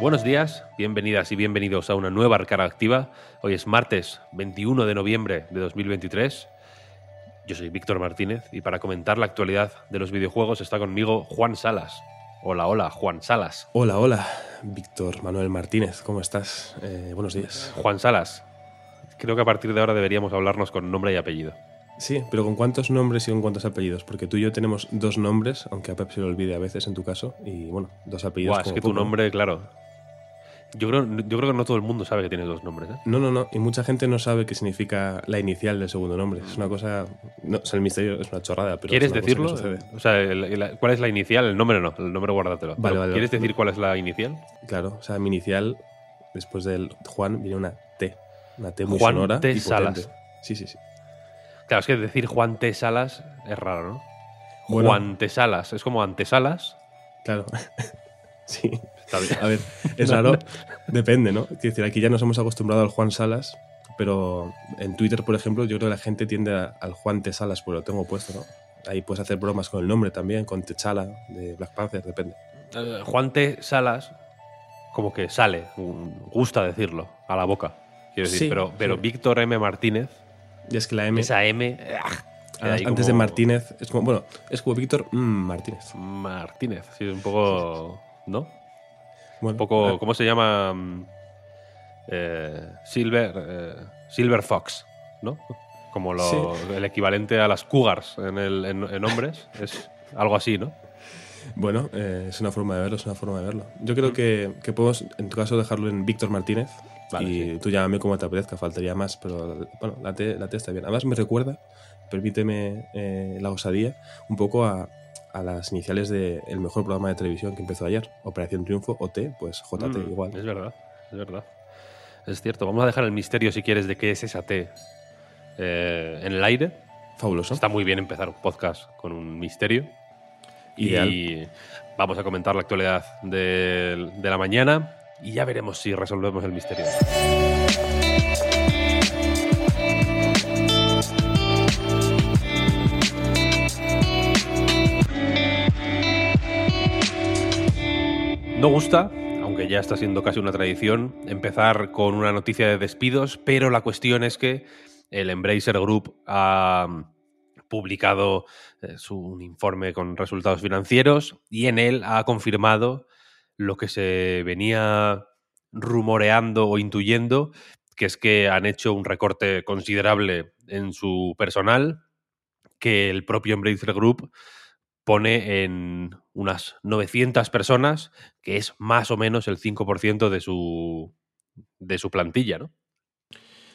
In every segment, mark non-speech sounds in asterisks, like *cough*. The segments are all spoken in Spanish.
Buenos días, bienvenidas y bienvenidos a una nueva Arcara Activa. Hoy es martes 21 de noviembre de 2023. Yo soy Víctor Martínez y para comentar la actualidad de los videojuegos está conmigo Juan Salas. Hola, hola, Juan Salas. Hola, hola, Víctor Manuel Martínez, ¿cómo estás? Eh, buenos días. Juan Salas, creo que a partir de ahora deberíamos hablarnos con nombre y apellido. Sí, pero ¿con cuántos nombres y con cuántos apellidos? Porque tú y yo tenemos dos nombres, aunque a Pep se lo olvide a veces en tu caso, y bueno, dos apellidos. Buah, es que tu nombre, claro. Yo creo, yo creo que no todo el mundo sabe que tienes dos nombres. ¿eh? No, no, no, y mucha gente no sabe qué significa la inicial del segundo nombre. Es una cosa. No, o sea, el misterio es una chorrada, pero. ¿Quieres decirlo? O sea, el- el- ¿cuál es la inicial? El nombre no, el nombre guárdatelo. Vale, vale, ¿Quieres decir cuál es la inicial? Claro, o sea, mi inicial, después del Juan, viene una T. Una T muy Juan sonora. T. y. Salas. Sí, sí, sí. Claro, es que decir Juan T. Salas es raro, ¿no? Bueno. Juan T. Salas, es como antesalas. Claro. *laughs* sí. A ver, *laughs* es raro, depende, ¿no? Quiero decir, aquí ya nos hemos acostumbrado al Juan Salas, pero en Twitter, por ejemplo, yo creo que la gente tiende a- al Juan T. Salas, pues lo tengo puesto, ¿no? Ahí puedes hacer bromas con el nombre también, con Techala de Black Panther, depende. Eh, Juan T. Salas, como que sale, gusta decirlo, a la boca. Quiero decir, Sí, pero, pero sí. Víctor M. Martínez, Y es que la M, esa M. ah, ahí antes de como Martínez, es como, bueno, es como Víctor mm, Martínez. Martínez, sí, un poco. ¿No? Bueno, Un poco. ¿Cómo se llama? Mm, eh, Silver. eh, Silver Fox, ¿no? Como lo- Sí. el equivalente a las Cougars en, el, en, en hombres. Es algo así, ¿no? Bueno, eh, es una forma de verlo, es una forma de verlo. Yo Mm. creo que, que podemos, en tu caso, dejarlo en Víctor Martínez. Vale, y sí. tú llámame como te apetezca, faltaría más, pero bueno, la T, la T está bien. Además me recuerda, permíteme eh, la osadía, un poco a, a las iniciales del mejor programa de televisión que empezó ayer, Operación Triunfo, OT, pues JT Mm, igual. Es verdad, es verdad. Es cierto. Vamos a dejar el misterio, si quieres, de qué es esa T eh, en el aire. Fabuloso. Está muy bien empezar un podcast con un misterio. Ideal. Y vamos a comentar la actualidad de, de la mañana y ya veremos si resolvemos el misterio. No gusta, aunque ya está siendo casi una tradición, empezar con una noticia de despidos, pero la cuestión es que el Embracer Group ha mm, publicado eh, su, un informe con resultados financieros y en él ha confirmado lo que se venía rumoreando o intuyendo, que es que han hecho un recorte considerable en su personal, que el propio Embracer Group pone en unas 900 personas, que es más o menos el 5% de su, de su plantilla, ¿no?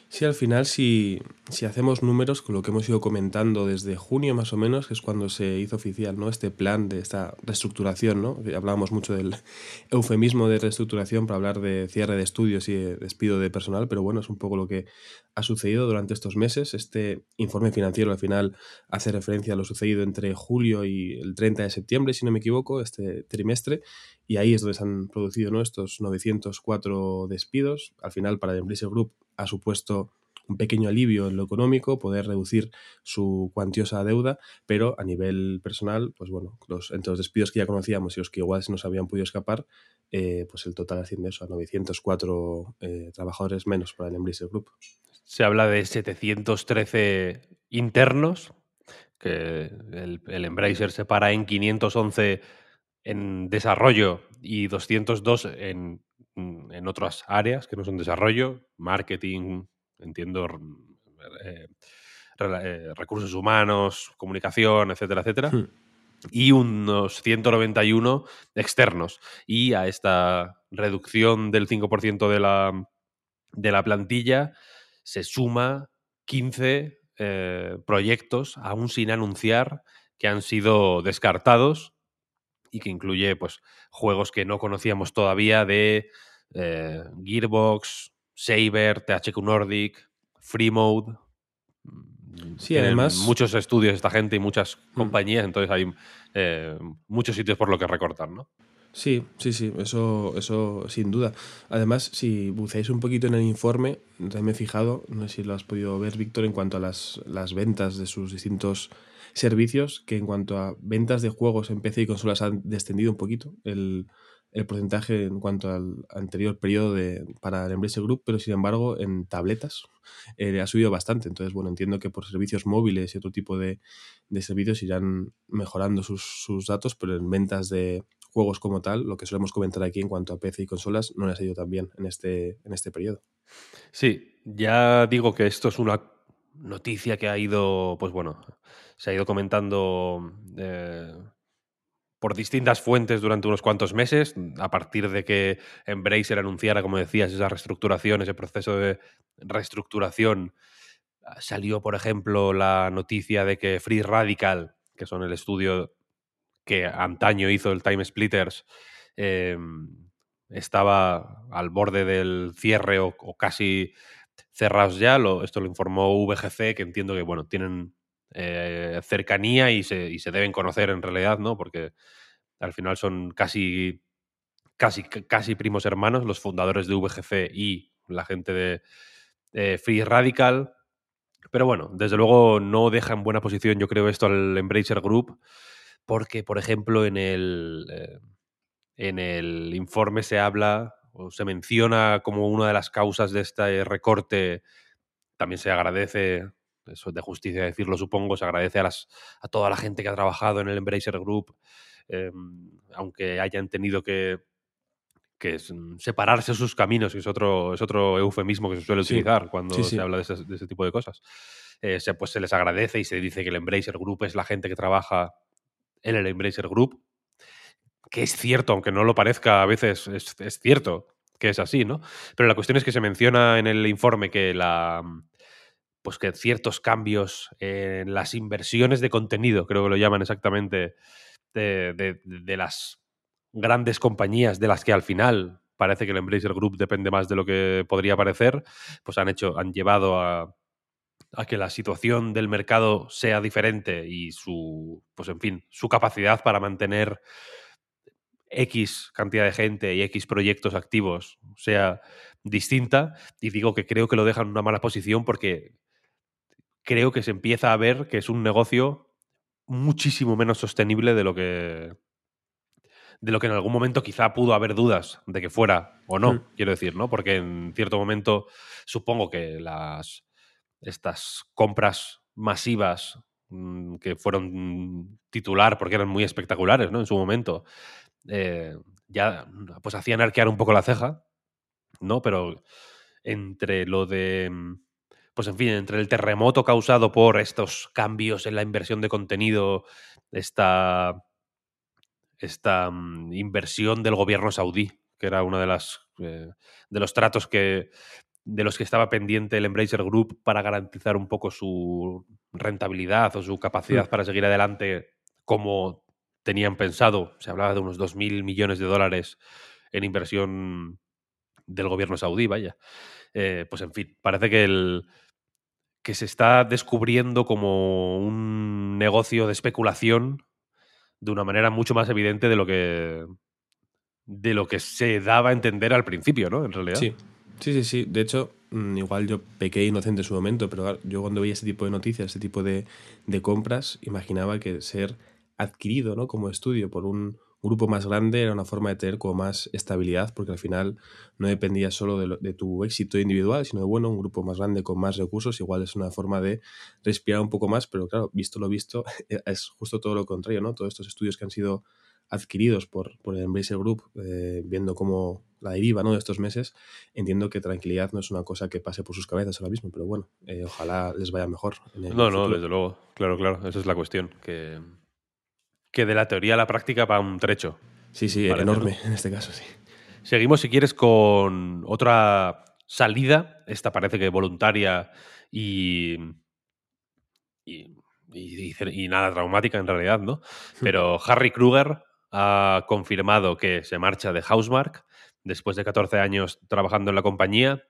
Sí, al final, si, si hacemos números con lo que hemos ido comentando desde junio más o menos, que es cuando se hizo oficial ¿no? este plan de esta reestructuración, ¿no? Que hablábamos mucho del *laughs* eufemismo de reestructuración para hablar de cierre de estudios y de despido de personal, pero bueno, es un poco lo que ha sucedido durante estos meses. Este informe financiero al final hace referencia a lo sucedido entre julio y el 30 de septiembre, si no me equivoco, este trimestre, y ahí es donde se han producido ¿no? estos 904 despidos. Al final, para el Embracer Group ha supuesto un pequeño alivio en lo económico, poder reducir su cuantiosa deuda, pero a nivel personal, pues bueno, los, entre los despidos que ya conocíamos y los que igual se nos habían podido escapar, eh, pues el total asciende eso a 904 eh, trabajadores menos para el Embracer Group. Se habla de 713 internos, que el, el Embracer se para en 511 en desarrollo y 202 en, en otras áreas que no son desarrollo, marketing, entiendo, eh, eh, recursos humanos, comunicación, etcétera, etcétera. Hmm. Y unos 191 externos. Y a esta reducción del 5% de la, de la plantilla se suma 15 eh, proyectos aún sin anunciar que han sido descartados y que incluye pues, juegos que no conocíamos todavía de eh, Gearbox, Saber, THQ Nordic, Free Mode. Sí, además. Muchos estudios esta gente y muchas mm. compañías, entonces hay eh, muchos sitios por lo que recortar, ¿no? Sí, sí, sí, eso, eso sin duda. Además, si buceáis un poquito en el informe, también me he fijado, no sé si lo has podido ver, Víctor, en cuanto a las, las ventas de sus distintos servicios, que en cuanto a ventas de juegos en PC y consolas han descendido un poquito el, el porcentaje en cuanto al anterior periodo de, para el Embracer Group, pero sin embargo en tabletas eh, ha subido bastante. Entonces, bueno, entiendo que por servicios móviles y otro tipo de, de servicios irán mejorando sus, sus, datos, pero en ventas de juegos como tal, lo que solemos comentar aquí en cuanto a PC y consolas, no les ha ido tan bien en este, en este periodo. Sí, ya digo que esto es una noticia que ha ido, pues bueno, se ha ido comentando eh, por distintas fuentes durante unos cuantos meses, a partir de que Embracer anunciara, como decías, esa reestructuración, ese proceso de reestructuración. Salió, por ejemplo, la noticia de que Free Radical, que son el estudio que antaño hizo el Time Splitters, em, estaba al borde del cierre o, casi cerrados ya. esto lo informó VGC, que entiendo que bueno, tienen eh, cercanía y se, y se, deben conocer en realidad, ¿no? Porque al final son casi, casi, casi primos hermanos, los fundadores de VGC y la gente de eh, Free Radical. Pero bueno, desde luego no deja en buena posición, yo creo, esto al Embracer Group porque, por ejemplo, en el, eh, en el informe se habla o se menciona como una de las causas de este recorte, también se agradece, eso es de justicia decirlo, supongo, se agradece a, las, a toda la gente que ha trabajado en el Embracer Group, em, aunque hayan tenido que, que separarse sus caminos, que es otro, es otro eufemismo que se suele utilizar cuando se habla de ese, tipo de cosas. Eh, se, pues se les agradece y se dice que el Embracer Group es la gente que trabaja en el Embracer Group, que es cierto, aunque no lo parezca a veces, es, cierto que es así, ¿no? Pero la cuestión es que se menciona en el informe que la pues que ciertos cambios en las inversiones de contenido, creo que lo llaman exactamente, de, de, las grandes compañías de las que al final parece que el Embracer Group depende más de lo que podría parecer, pues han hecho, han llevado a, a que la situación del mercado sea diferente y su, pues en fin, su capacidad para mantener X cantidad de gente y X proyectos activos sea distinta. Y digo que creo que lo dejan en una mala posición porque creo que se empieza a ver que es un negocio muchísimo menos sostenible de lo que de lo que en algún momento quizá pudo haber dudas de que fuera o no, hmm. quiero decir, ¿no? Porque en cierto momento supongo que las estas compras masivas mm, que fueron titular porque eran muy espectaculares ¿no? en su momento, eh, ya pues hacían arquear un poco la ceja, ¿no? Pero entre lo de, mm, pues en fin, entre el terremoto causado por estos cambios en la inversión de contenido, esta, esta mm, inversión del gobierno saudí, que era uno de las eh, de los tratos que de los que estaba pendiente el Embracer Group para garantizar un poco su rentabilidad o su capacidad mm. para seguir adelante como tenían pensado. Se hablaba de unos 2.000 millones de dólares en inversión del gobierno saudí, vaya. Eh, pues en fin, parece que, el, que se está descubriendo como un negocio de especulación de una manera mucho más evidente de lo que de lo que se daba a entender al principio, ¿no? En realidad. Sí, Sí, sí, sí. De hecho, mm, igual yo pequé inocente en su momento, pero yo cuando veía ese tipo de noticias, ese tipo de, de compras, imaginaba que ser adquirido ¿no? como estudio por un grupo más grande era una forma de tener como más estabilidad, porque al final no dependía solo de, de, tu éxito individual, sino de, bueno, un grupo más grande con más recursos, igual es una forma de respirar un poco más, pero claro, visto lo visto, *laughs* es justo todo lo contrario, ¿no? Todos estos estudios que han sido adquiridos por, por el Embracer Group, eh, viendo cómo la deriva ¿no? de estos meses, entiendo que tranquilidad no es una cosa que pase por sus cabezas ahora mismo, pero bueno, eh, ojalá les vaya mejor. no, no, desde luego, claro, claro, esa es la cuestión, que, que de la teoría a la práctica va un trecho. Sí, sí, enorme en este caso, sí. Seguimos, si quieres, con otra salida, esta parece que voluntaria y, y y, nada traumática en realidad, ¿no? *laughs* Pero Harry Kruger ha confirmado que se marcha de Housemark después de 14 años trabajando en la compañía.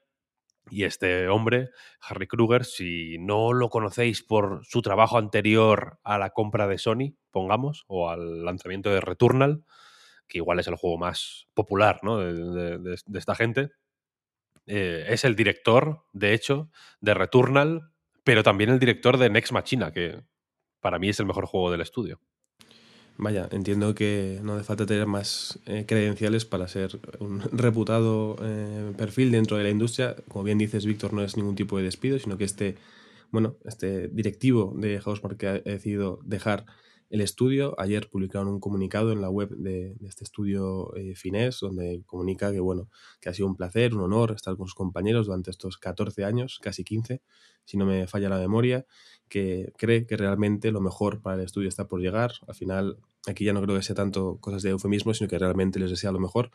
Y este hombre, Harry Kruger, si no lo conocéis por su trabajo anterior a la compra de Sony, pongamos, o al lanzamiento de Returnal, que igual es el juego más popular ¿no? de, esta gente, eh, es el director, de hecho, de Returnal, pero también el director de Next Machina, que para mí es el mejor juego del estudio. Vaya, entiendo que no hace falta tener más eh, credenciales para ser un *laughs* reputado eh, perfil dentro de la industria. Como bien dices, Víctor, no es ningún tipo de despido, sino que este, bueno, este directivo de Housemark ha decidido dejar el estudio. Ayer publicaron un comunicado en la web de, este estudio eh, finés, donde comunica que, bueno, que ha sido un placer, un honor estar con sus compañeros durante estos 14 años, casi 15, si no me falla la memoria, que cree que realmente lo mejor para el estudio está por llegar. Al final, aquí ya no creo que sea tanto cosas de eufemismo, sino que realmente les desea lo mejor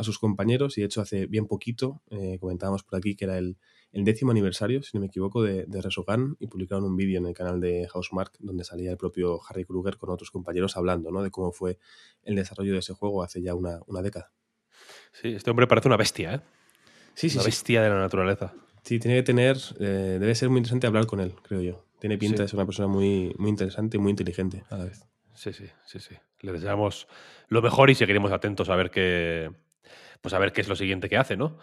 a sus compañeros. Y de hecho, hace bien poquito eh, comentábamos por aquí que era el el décimo aniversario, si no me equivoco, de, de Resogan y publicaron un vídeo en el canal de Housemark donde salía el propio Harry Kruger con otros compañeros hablando ¿no? de cómo fue el desarrollo de ese juego hace ya una, década. Sí, este hombre parece una bestia, ¿eh? Sí, sí. Una bestia de la naturaleza. Sí, tiene que tener. Eh, debe ser muy interesante hablar con él, creo yo. Tiene pinta de ser una persona muy, muy interesante y muy inteligente a la vez. Sí, sí, sí, sí. Le deseamos lo mejor y seguiremos atentos a ver qué. Pues a ver qué es lo siguiente que hace, ¿no?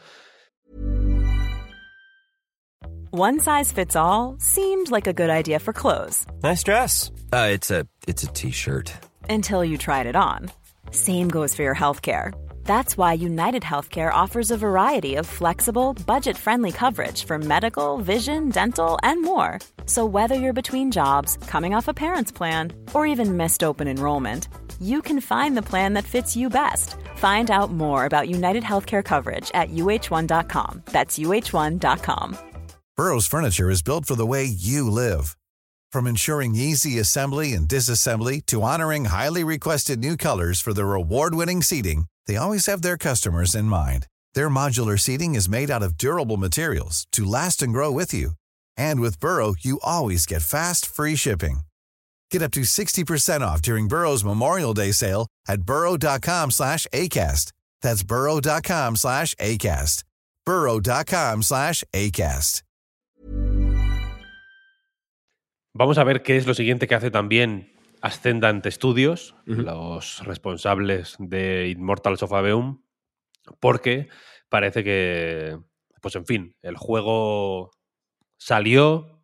One size fits all seemed like a good idea for clothes. Nice dress. Uh, it's a it's a t-shirt. Until you tried it on. Same goes for your healthcare. That's why United Healthcare offers a variety of flexible, budget-friendly coverage for medical, vision, dental, and more. So whether you're between jobs, coming off a parent's plan, or even missed open enrollment, you can find the plan that fits you best. Find out more about United Healthcare coverage at uh1.com. That's uh1.com. Burrow's furniture is built for the way you live. From ensuring easy assembly and disassembly to honoring highly requested new colors for their award-winning seating, they always have their customers in mind. Their modular seating is made out of durable materials to last and grow with you. And with Burrow, you always get fast, free shipping. Get up to 60% off during Burrow's Memorial Day sale at burrow.com slash ACAST. That's burrow.com slash ACAST. burrow.com slash ACAST. Vamos a ver qué es lo siguiente que hace también Ascendant Studios, los responsables de Immortals of Aveum, porque parece que, pues en fin, el juego salió.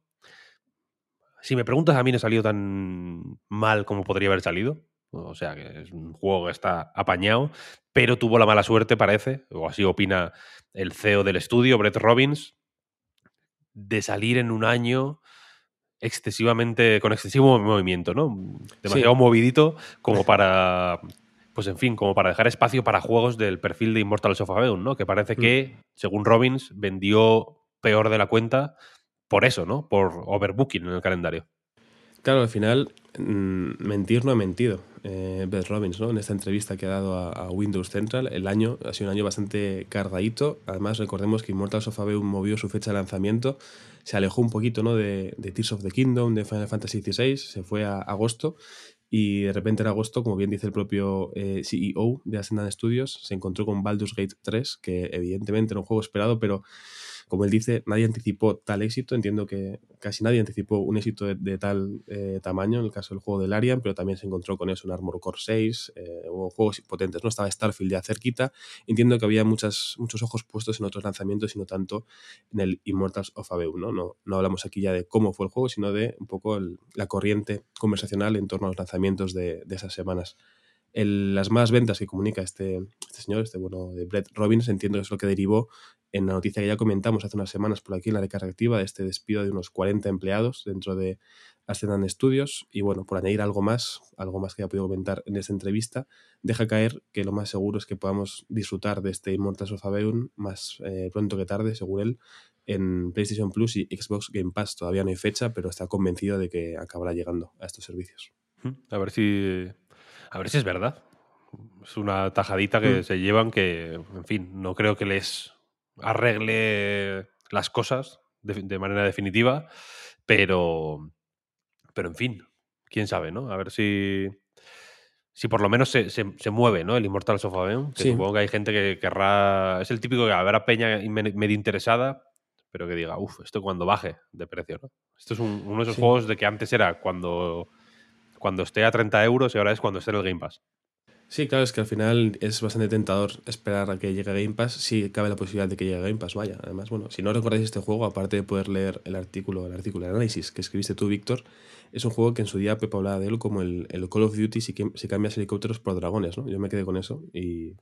Si me preguntas, a mí no salió tan mal como podría haber salido. O sea, que es un juego que está apañado, pero tuvo la mala suerte, parece, o así opina el CEO del estudio, Brett Robbins, de salir en un año excesivamente, con excesivo movimiento, ¿no? Demasiado movidito como para, pues en fin, como para dejar espacio para juegos del perfil de Immortals of Aveum, ¿no? Que parece que, mm. según Robbins, vendió peor de la cuenta por eso, ¿no? Por overbooking en el calendario. Claro, al final, mm, mentir no ha mentido. Eh, Beth Robbins, ¿no? En esta entrevista que ha dado a, Windows Central, el año ha sido un año bastante cargadito. Además, recordemos que Immortals of Aveum movió su fecha de lanzamiento, se alejó un poquito, ¿no? De, Tears of the Kingdom, de Final Fantasy XVI, se fue a agosto y de repente en agosto, como bien dice el propio eh, CEO de Ascendant Studios, se encontró con Baldur's Gate 3, que evidentemente era un juego esperado, pero como él dice, nadie anticipó tal éxito. Entiendo que casi nadie anticipó un éxito de, tal eh, tamaño en el caso del juego del Arian, pero también se encontró con eso en Armor Core 6 eh, o juegos potentes. ¿no? Estaba Starfield ya cerquita. Entiendo que había muchas, muchos ojos puestos en otros lanzamientos y no tanto en el Immortals of Aveum. ¿no? No, no hablamos aquí ya de cómo fue el juego, sino de un poco la corriente conversacional en torno a los lanzamientos de, de esas semanas las más ventas que comunica este, este, señor, este bueno de Brett Robbins, entiendo que es lo que derivó en la noticia que ya comentamos hace unas semanas por aquí en la recarga activa de este despido de unos 40 empleados dentro de Ascendant Studios. Y bueno, por añadir algo más, algo más que ya podido comentar en esta entrevista, deja caer que lo más seguro es que podamos disfrutar de este Immortals of Aveum más eh, pronto que tarde, según él, en PlayStation Plus y Xbox Game Pass. Todavía no hay fecha, pero está convencido de que acabará llegando a estos servicios. A ver si a ver si es verdad. Es una tajadita que mm. se llevan que, en fin, no creo que les arregle las cosas de, manera definitiva, pero, Pero en fin, quién sabe, ¿no? A ver si. Si por lo menos se, se, mueve, ¿no? El Immortal Sofa Que supongo que hay gente que querrá. Es el típico que habrá peña medio interesada, pero que diga, uff, esto cuando baje de precio, ¿no? Esto es uno de esos juegos de que antes era cuando, cuando esté a 30 euros y ahora es cuando esté en el Game Pass. Sí, claro, es que al final es bastante tentador esperar a que llegue a Game Pass si cabe la posibilidad de que llegue a Game Pass, vaya. Además, bueno, si no recordáis este juego, aparte de poder leer el artículo, el artículo de análisis que escribiste tú, Víctor, es un juego que en su día Pepe hablaba de él como el, Call of Duty si, si cambias helicópteros por dragones, ¿no? Yo me quedé con eso y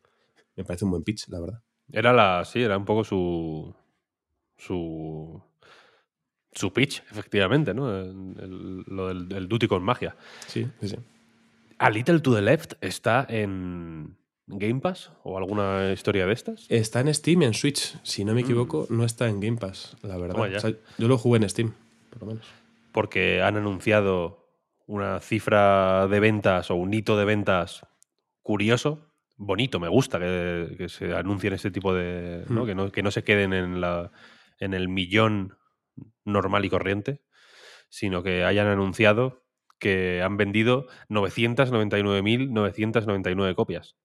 me parece un buen pitch, la verdad. Era la, sí, era un poco su, su, su pitch, efectivamente, ¿no? lo del Duty con magia. Sí, sí, sí. ¿A Little to the Left está en Game Pass o alguna historia de estas? Está en Steam, en Switch. Si no me equivoco, mm. no está en Game Pass, la verdad. yo lo jugué en Steam, por lo menos. Porque han anunciado una cifra de ventas o un hito de ventas curioso, bonito, me gusta que, se anuncien este tipo de. Mm. Que, no, que no se queden en, la, en el millón normal y corriente, sino que hayan anunciado que han vendido 999.999 copias.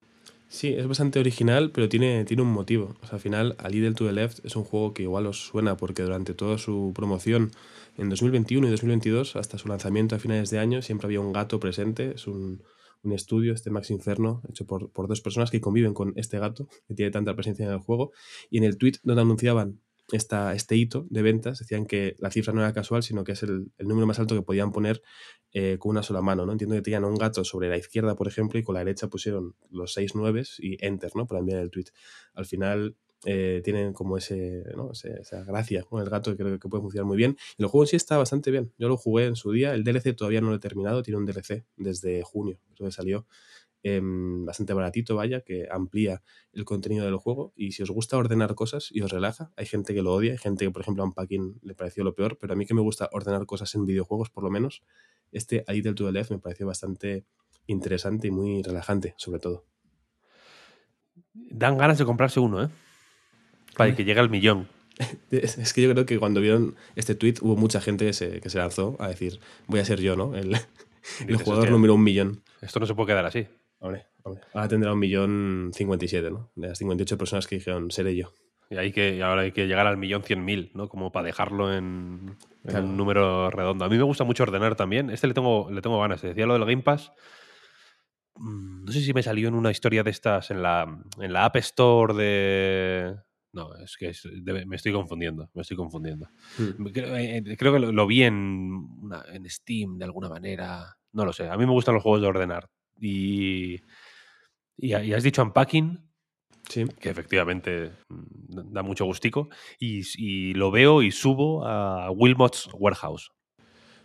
Sí, es bastante original, pero tiene, tiene un motivo. al final, A Little to the Left es un juego que igual os suena porque durante toda su promoción en 2021 y 2022, hasta su lanzamiento a finales de año, siempre había un gato presente. Es un, estudio, este Max Inferno, hecho por, por, dos personas que conviven con este gato, que tiene tanta presencia en el juego. Y en el tweet donde anunciaban esta, este hito de ventas, decían que la cifra no era casual, sino que es el, número más alto que podían poner eh, con una sola mano. ¿no? Entiendo que tenían un gato sobre la izquierda, por ejemplo, y con la derecha pusieron los seis nueves y enter ¿no? para enviar el tweet. Al final eh, tienen como ese, esa gracia con el gato que creo que puede funcionar muy bien. El juego en sí está bastante bien. Yo lo jugué en su día. El DLC todavía no lo he terminado, tiene un DLC desde junio, creo que salió. Em, bastante baratito, vaya, que amplía el contenido del juego. Y si os gusta ordenar cosas y os relaja, hay gente que lo odia, hay gente que, por ejemplo, a Unpacking le pareció lo peor, pero a mí que me gusta ordenar cosas en videojuegos, por lo menos, este A Little to the Left me pareció bastante interesante y muy relajante, sobre todo. Dan ganas de comprarse uno, ¿eh? Para que llegue al millón. *laughs* Es que yo creo que cuando vieron este tweet hubo mucha gente que se, que se lanzó a decir, voy a ser yo, ¿no? El, *laughs* el jugador número un millón. Esto no se puede quedar así. Ahora tendrá un millón cincuenta y siete, ¿no? De las 58 personas que dijeron, seré yo. Y hay que, ahora hay que llegar al millón cien mil, ¿no? Como para dejarlo en, un número redondo. A mí me gusta mucho ordenar también. Este le tengo, le tengo ganas. Decía lo del Game Pass. Mm, no sé si me salió en una historia de estas en la, en la App Store de. No, es que me estoy confundiendo. Me estoy confundiendo. Hmm. Eh, creo, que lo, vi en, en Steam de alguna manera. No lo sé. A mí me gustan los juegos de ordenar. Y, y, has dicho unpacking, sí. que efectivamente mm, da mucho gustico. Y, lo veo y subo a Wilmot's Warehouse.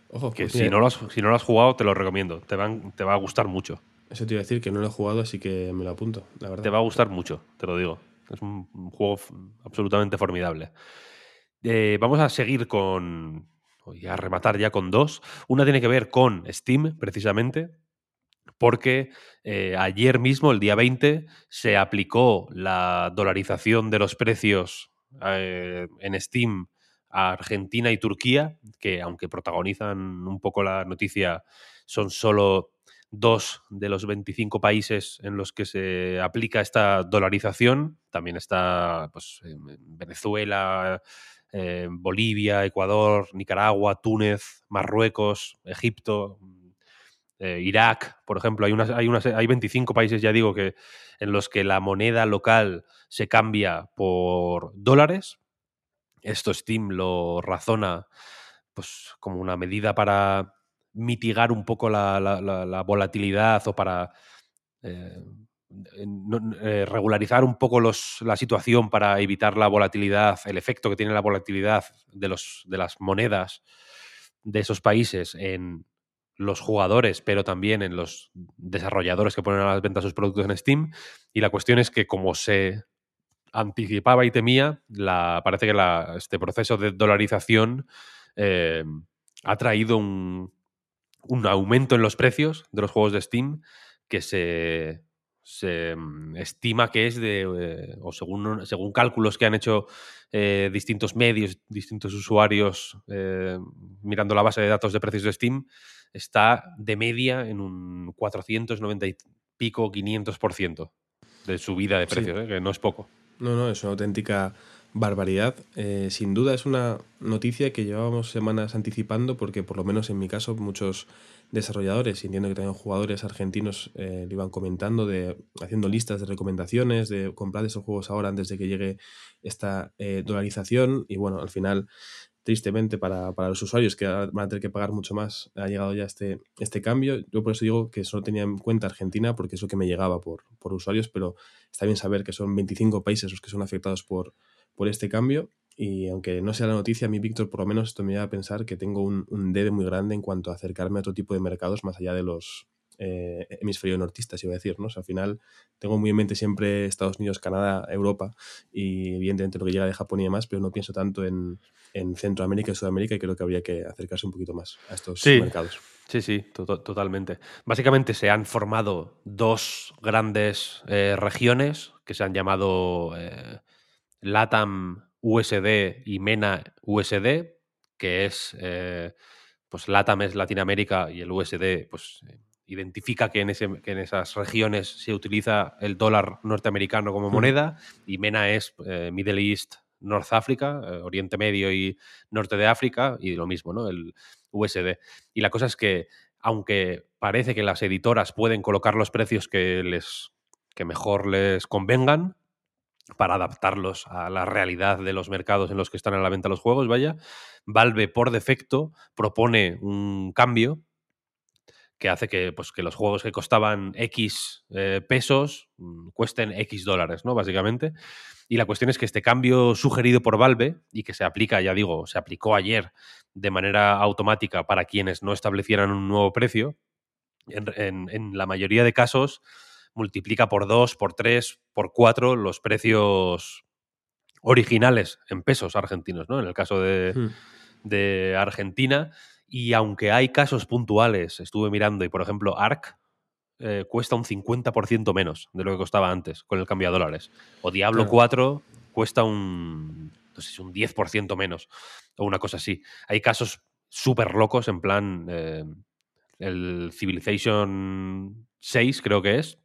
Ojo, que pues si, no lo has, si no lo has jugado, te lo recomiendo. Te, van, te va a gustar mucho. Eso te iba a decir que no lo he jugado, así que me lo apunto, la verdad. Te va a gustar mucho, te lo digo. Es un, juego absolutamente formidable. Eh, vamos a seguir con. Y a rematar ya con dos. Una tiene que ver con Steam, precisamente porque eh, ayer mismo, el día 20, se aplicó la dolarización de los precios eh, en Steam a Argentina y Turquía, que aunque protagonizan un poco la noticia, son solo dos de los 25 países en los que se aplica esta dolarización. También está pues, Venezuela, eh, Bolivia, Ecuador, Nicaragua, Túnez, Marruecos, Egipto, eh, Irak, por ejemplo, hay, unas, hay, hay 25 países, ya digo, que, en los que la moneda local se cambia por dólares. Esto Steam lo razona pues, como una medida para mitigar un poco la, volatilidad o para eh, eh, regularizar un poco los, la situación para evitar la volatilidad, el efecto que tiene la volatilidad de, los, de las monedas de esos países en, los jugadores, pero también en los desarrolladores que ponen a las ventas sus productos en Steam. Y la cuestión es que como se anticipaba y temía, la, parece que la, este proceso de dolarización eh, ha traído un, aumento en los precios de los juegos de Steam que se mm, estima que es de, eh, o según, según cálculos que han hecho eh, distintos medios, distintos usuarios, mirando la base de datos de precios de Steam, está de media en un 490 y pico, 500% de subida de precios, que no es poco. No, no, es una auténtica barbaridad. sin duda es una noticia que llevábamos semanas anticipando porque por lo menos en mi caso muchos desarrolladores y entiendo que también jugadores argentinos eh, lo iban comentando, de haciendo listas de recomendaciones, de comprar esos juegos ahora antes de que llegue esta eh, dolarización y bueno, al final, tristemente para, los usuarios que van a tener que pagar mucho más, ha llegado ya este, este cambio. Yo por eso digo que solo tenía en cuenta Argentina porque es lo que me llegaba por, por usuarios, pero está bien saber que son 25 países los que son afectados por, por este cambio y aunque no sea la noticia, a mí, Víctor, por lo menos esto me lleva a pensar que tengo un, un debe muy grande en cuanto a acercarme a otro tipo de mercados más allá de los eh, hemisferio nortistas, iba a decir, ¿no? al final tengo muy en mente siempre Estados Unidos, Canadá, Europa y evidentemente lo que llega de Japón y demás, pero no pienso tanto en, en Centroamérica y Sudamérica y creo que habría que acercarse un poquito más a estos mercados. Sí, sí, totalmente. Básicamente se han formado dos grandes eh, regiones que se han llamado eh, LATAM USD y MENA USD, que es, pues LATAM es Latinoamérica y el USD, pues identifica que en, ese, en, esas regiones se utiliza el dólar norteamericano como moneda y MENA es eh, Middle East, North Africa, Oriente Medio y Norte de África y lo mismo, ¿no? El USD. Y la cosa es que, aunque parece que las editoras pueden colocar los precios que les que mejor les convengan, para adaptarlos a la realidad de los mercados en los que están a la venta los juegos, vaya, Valve por defecto propone un cambio que hace que, pues, que los juegos que costaban X eh, pesos mm, cuesten X dólares, ¿no? Básicamente. Y la cuestión es que este cambio sugerido por Valve y que se aplica, ya digo, se aplicó ayer de manera automática para quienes no establecieran un nuevo precio, en la mayoría de casos multiplica por dos, por tres, por cuatro los precios originales en pesos argentinos, ¿no? En el caso de, hmm. Argentina. Y aunque hay casos puntuales, estuve mirando, y por ejemplo, ARC eh, cuesta un 50% menos de lo que costaba antes con el cambio a dólares. O Diablo 4 cuesta un, no sé, un 10% menos, o una cosa así. Hay casos súper locos, en plan, eh, el Civilization 6 creo que es,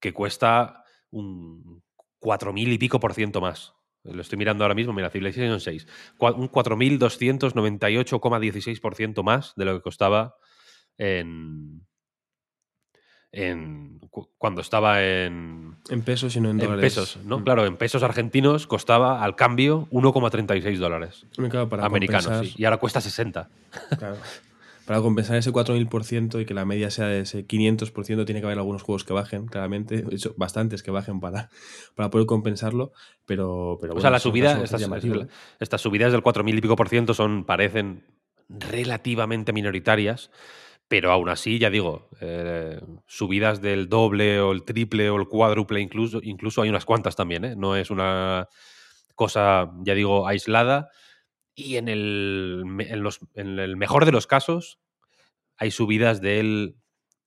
que cuesta un 4.000 y pico por ciento más. Lo estoy mirando ahora mismo, mira, Civilization 6. Un 4.298,16% más de lo que costaba en, en cuando estaba en en pesos y no en, en pesos, ¿no? Mm. Claro, en pesos argentinos costaba al cambio 1,36 dólares. para americanos, y ahora cuesta 60. Claro *laughs* para compensar ese 4.000% y que la media sea de ese 500%, tiene que haber algunos juegos que bajen, claramente. De hecho, bastantes que bajen para, para poder compensarlo. Pero, pero o sea, la subida, estas, estas, subidas del 4.000 y pico por ciento son, parecen relativamente minoritarias. Pero aún así, ya digo, eh, subidas del doble o el triple o el cuádruple, incluso, incluso hay unas cuantas también, ¿eh? No es una cosa, ya digo, aislada. Y en el, en, el mejor de los casos hay subidas del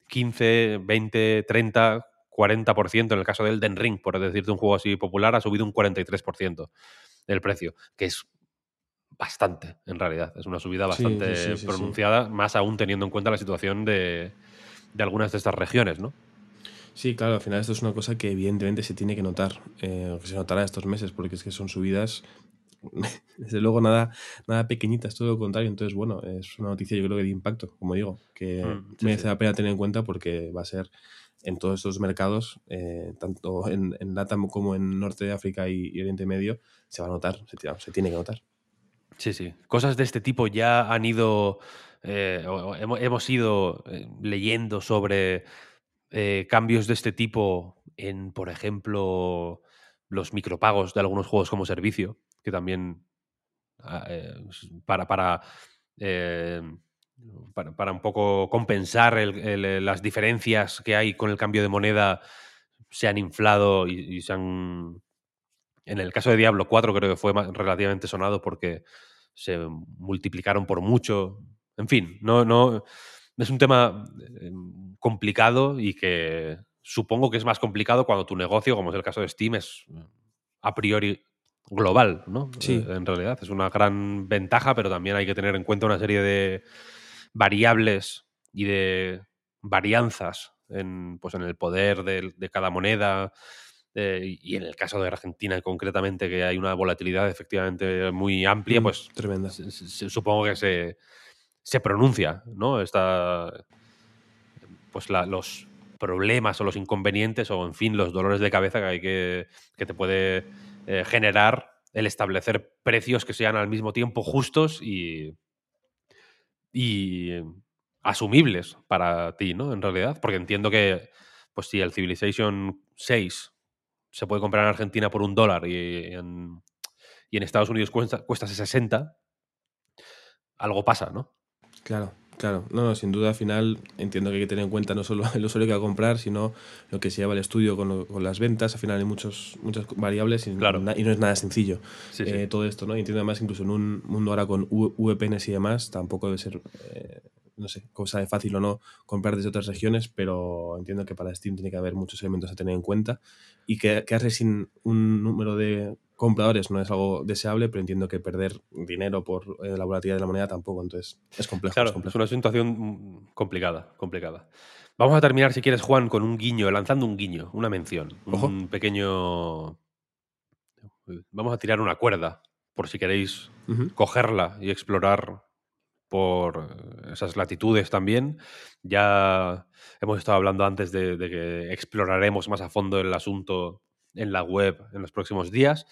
15, 20, 30, 40%. En el caso del Den Ring, por decirte un juego así popular, ha subido un 43% el precio, que es bastante, en realidad. Es una subida bastante pronunciada, más aún teniendo en cuenta la situación de, de, algunas de estas regiones, ¿no? Sí, claro, al final esto es una cosa que evidentemente se tiene que notar, eh, que se notará estos meses, porque es que son subidas *laughs* desde luego nada, nada pequeñita, es todo lo contrario. Entonces, bueno, es una noticia yo creo que de impacto, como digo, que mm, merece la pena tener en cuenta porque va a ser en todos estos mercados, eh, tanto en, en, LATAM como en Norte de África y, Oriente Medio, se va a notar, se, tiene que notar. Sí, sí. Cosas de este tipo ya han ido, eh, hemos, ido eh, leyendo sobre cambios de este tipo en, por ejemplo, los micropagos de algunos juegos como servicio, que también ah, eh, para, eh, para, para, un poco compensar las diferencias que hay con el cambio de moneda, se han inflado y, se han... En el caso de Diablo 4 creo que fue relativamente sonado porque se multiplicaron por mucho. En fin, no, no, es un tema eh, complicado y que supongo que es más complicado cuando tu negocio, como es el caso de Steam, es a priori global, ¿no? Sí. En realidad es una gran ventaja, pero también hay que tener en cuenta una serie de variables y de varianzas en, pues, en el poder de, de cada moneda. eh, y en el caso de Argentina concretamente, que hay una volatilidad efectivamente muy amplia, Mm, pues Tremenda. se- se- supongo que se, se pronuncia, ¿no? Esta, pues la- los problemas o los inconvenientes o, en fin, los dolores de cabeza que hay que, que te puede eh, generar el establecer precios que sean al mismo tiempo justos y, y asumibles para ti, ¿no? En realidad, porque entiendo que, pues si el Civilization 6 se puede comprar en Argentina por un dólar y en, y en Estados Unidos cuesta, cuesta 60, algo pasa, ¿no? Claro, claro. No, no, sin duda al final entiendo que hay que tener en cuenta no solo *laughs* el usuario que va a comprar, sino lo que se lleva el estudio con, lo- con las ventas. Al final hay muchos, muchas variables y, Claro. na- y no es nada sencillo Sí, sí. eh, todo esto, ¿no? Y entiendo además incluso en un mundo ahora con VPNs y demás, tampoco debe ser, eh, no sé, cosa de fácil o no comprar desde otras regiones, pero entiendo que para Steam tiene que haber muchos elementos a tener en cuenta y que quedarse sin un número de compradores no es algo deseable, pero entiendo que perder dinero por eh, la volatilidad de la moneda tampoco, entonces es complejo. Claro, es complejo. es una situación mm, complicada, complicada. Vamos a terminar, si quieres, Juan, con un guiño, lanzando un guiño, una mención, Ojo. un pequeño... Vamos a tirar una cuerda, por si queréis cogerla y explorar por esas latitudes también. Ya hemos estado hablando antes de, de que exploraremos más a fondo el asunto en la web en los próximos días,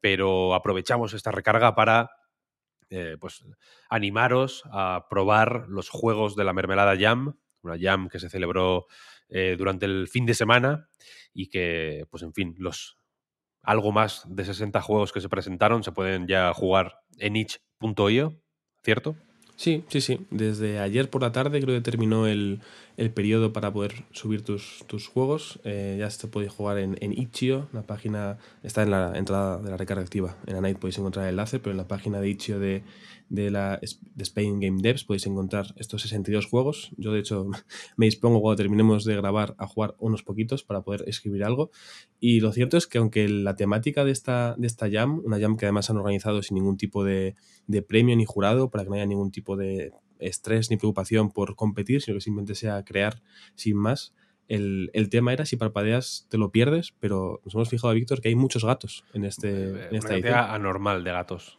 pero aprovechamos esta recarga para eh, pues, animaros a probar los juegos de la Mermelada Jam, una Jam que se celebró eh, durante el fin de semana y que, pues en fin, los algo más de 60 juegos que se presentaron se pueden ya jugar en itch.io, ¿cierto? Sí, sí, sí. Desde ayer por la tarde creo que terminó el, el periodo para poder subir tus, tus juegos. Eh, ya se puede jugar en, en Itch.io. La página está en la entrada de la recarga activa. En la night podéis encontrar el enlace, pero en la página de Itch.io de, de, la, de Spain Game Devs podéis encontrar estos 62 juegos. Yo, de hecho, *laughs* me dispongo cuando terminemos de grabar a jugar unos poquitos para poder escribir algo. Y lo cierto es que aunque la temática de esta, de esta jam, una jam que además han organizado sin ningún tipo de, de premio ni jurado, para que no haya ningún tipo de estrés ni preocupación por competir, sino que simplemente sea crear sin más. El, el tema era si parpadeas te lo pierdes, pero nos hemos fijado, Víctor, que hay muchos gatos en, este, en esta una edición. anormal de gatos.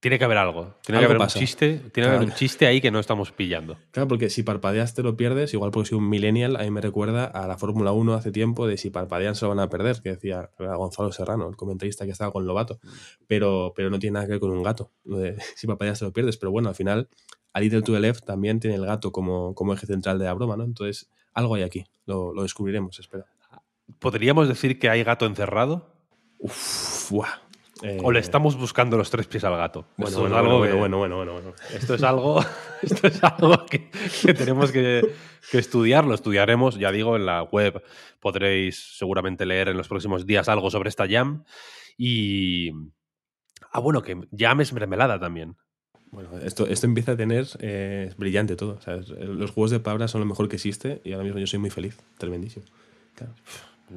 Tiene que haber algo. Tiene Algo que haber pasa. un chiste. Tiene que haber un chiste ahí que no estamos pillando. Claro, porque si parpadeas te lo pierdes, igual porque soy un millennial, a mí me recuerda a la Fórmula 1 hace tiempo de si parpadean se lo van a perder, que decía Gonzalo Serrano, el comentarista que estaba con Lobato. Pero, pero no tiene nada que ver con un gato. De *laughs* si parpadeas te lo pierdes. Pero bueno, al final, A Little to the Left también tiene el gato como, como eje central de la broma, ¿no? Entonces, algo hay aquí. Lo, lo descubriremos, espero. ¿Podríamos decir que hay gato encerrado? Uf, buah. Eh, ¿O le estamos buscando los tres pies al gato? Bueno, Esto bueno, es algo bueno, que- bueno, bueno, bueno, bueno. Esto es algo, *laughs* esto es algo que, que tenemos que, que estudiar. Lo estudiaremos, ya digo, en la web podréis seguramente leer en los próximos días algo sobre esta jam. Y. Ah, bueno, que jam es mermelada también. Bueno, esto, esto empieza a tener. eh, es brillante todo. o sea, es- los juegos de palabras son lo mejor que existe y ahora mismo yo soy muy feliz. Tremendísimo. Claro.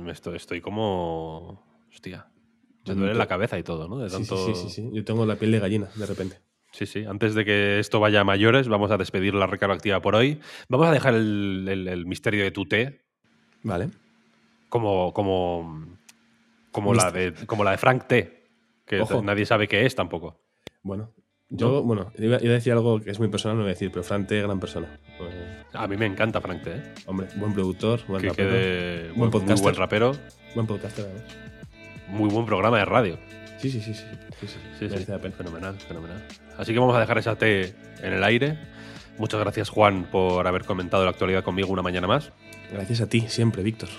Estoy, estoy como. Hostia. Yo duele la cabeza y todo, ¿no? De Sí, sí, sí, sí, sí. Yo tengo la piel de gallina, de repente. Sí, sí. Antes de que esto vaya a mayores, vamos a despedir la recarga activa por hoy. Vamos a dejar el, el- el misterio de tu té Vale. como, como, como, la de, como la de Frank T. Que Ojo. nadie sabe qué es tampoco. Bueno, yo, bueno, iba, iba a decir algo que es muy personal, no voy a decir, pero Fran T, gran persona. Eh, A mí me encanta Frank T. ¿eh? hombre, buen productor, buen Que rapero. quede buen buen, podcaster. buen rapero. Buen podcaster, además. Muy buen programa de radio. Sí, sí, sí, sí. sí, sí, Sí, sí. merece la pena. Fenomenal, fenomenal. Así que vamos a dejar esa T en el aire. Muchas gracias, Juan, por haber comentado la actualidad conmigo una mañana más. Gracias a ti, siempre, Víctor.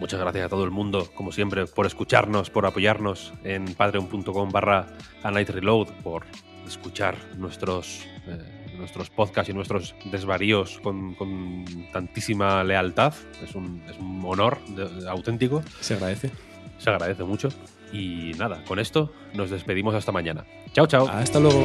Muchas gracias a todo el mundo, como siempre, por escucharnos, por apoyarnos en patreon.com barra Reload, por escuchar nuestros, eh, nuestros podcasts y nuestros desvaríos con, con tantísima lealtad. Es un, es un honor de- auténtico, Se agradece. Se agradece mucho. Y nada, con esto nos despedimos hasta mañana. Chao, chao. Hasta luego.